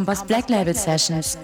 Compost Black Label Sessions.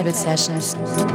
Label Sessions.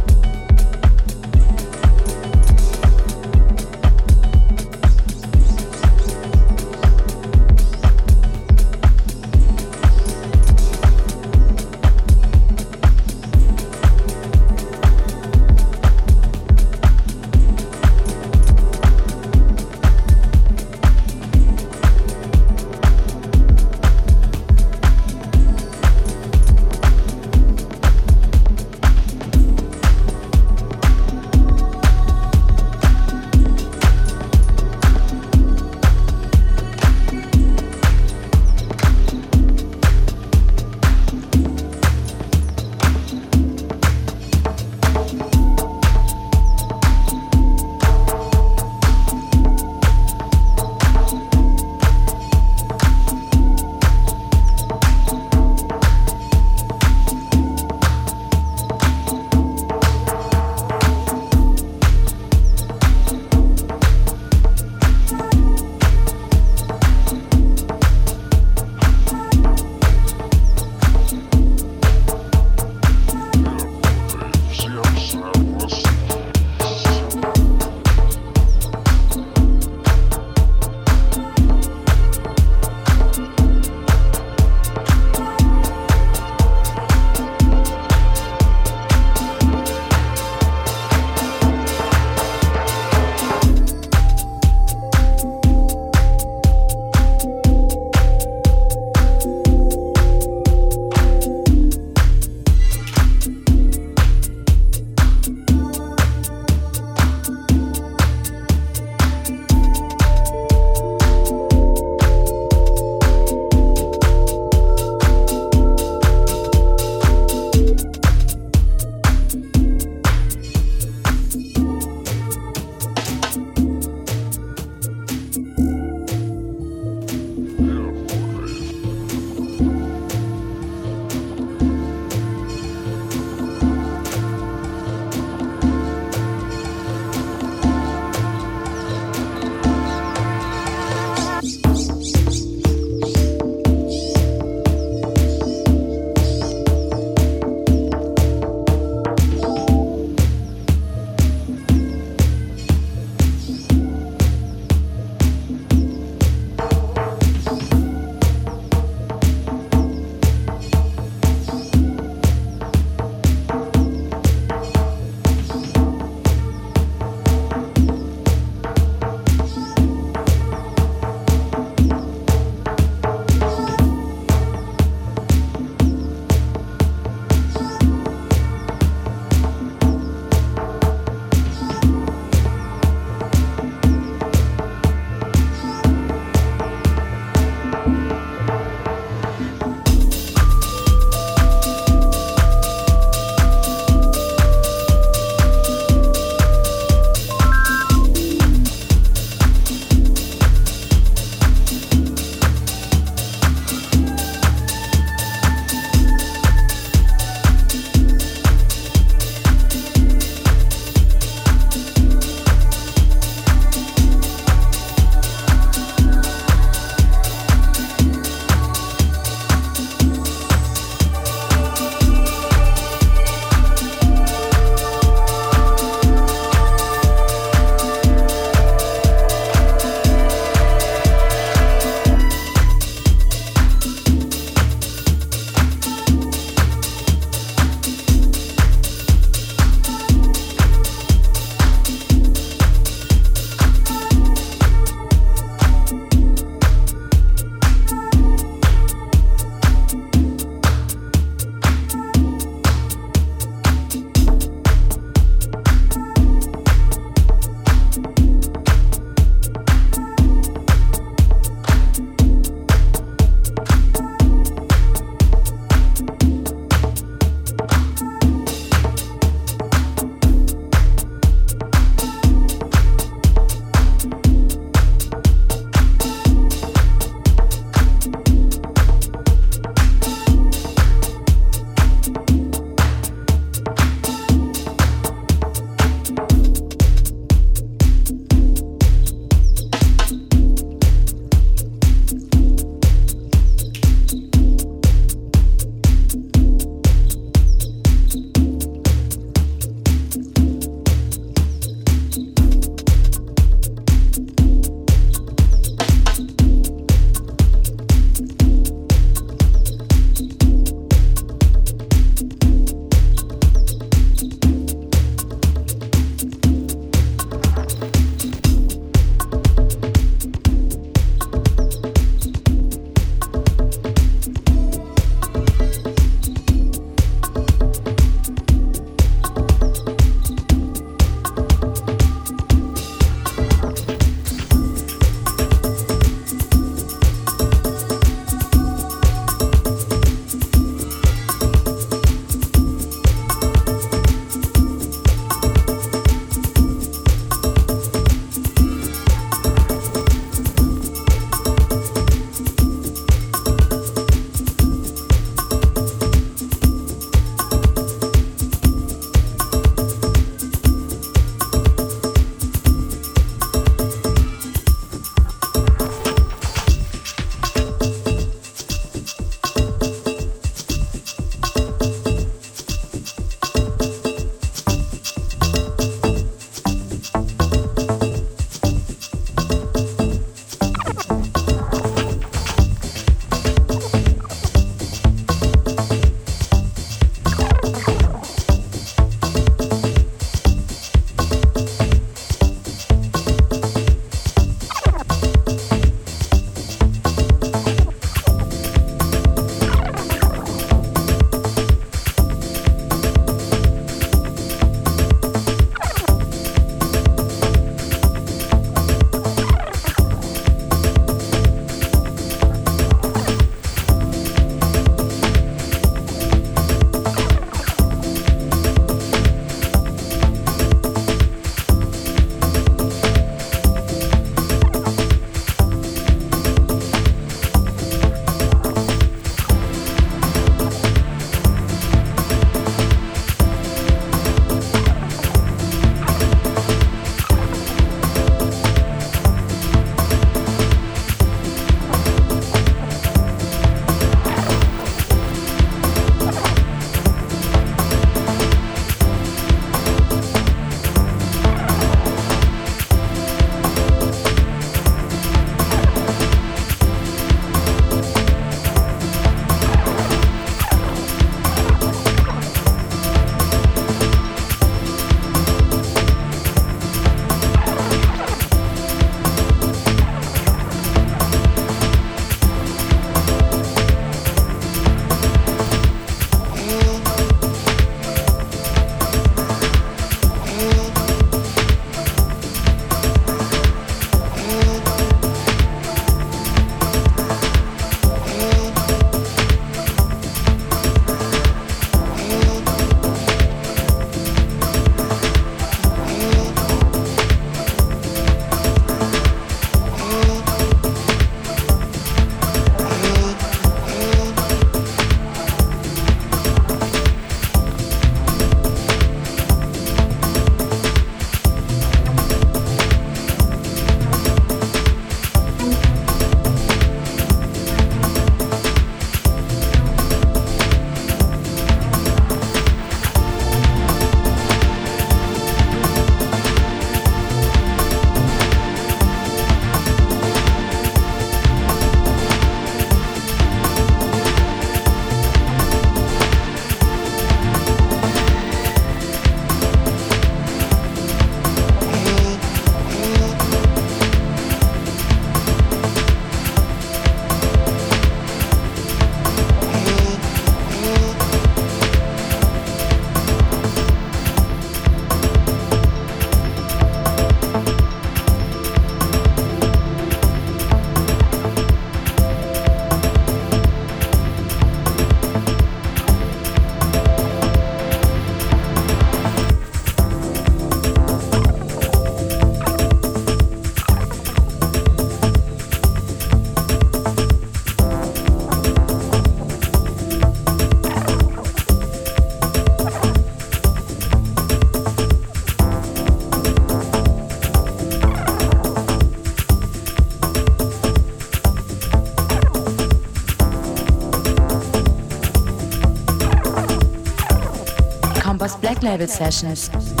Label Sessions.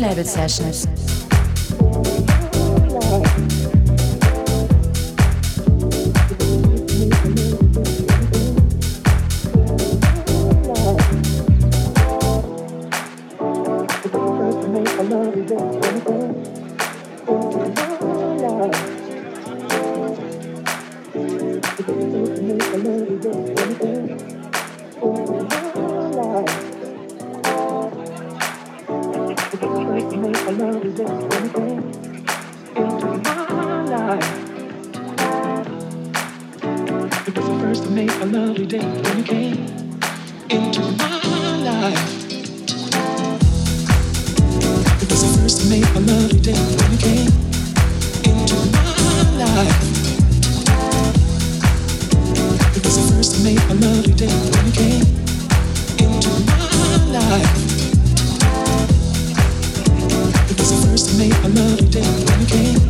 Label Sessions. make a love day when you came.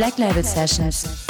Black Label Sessions.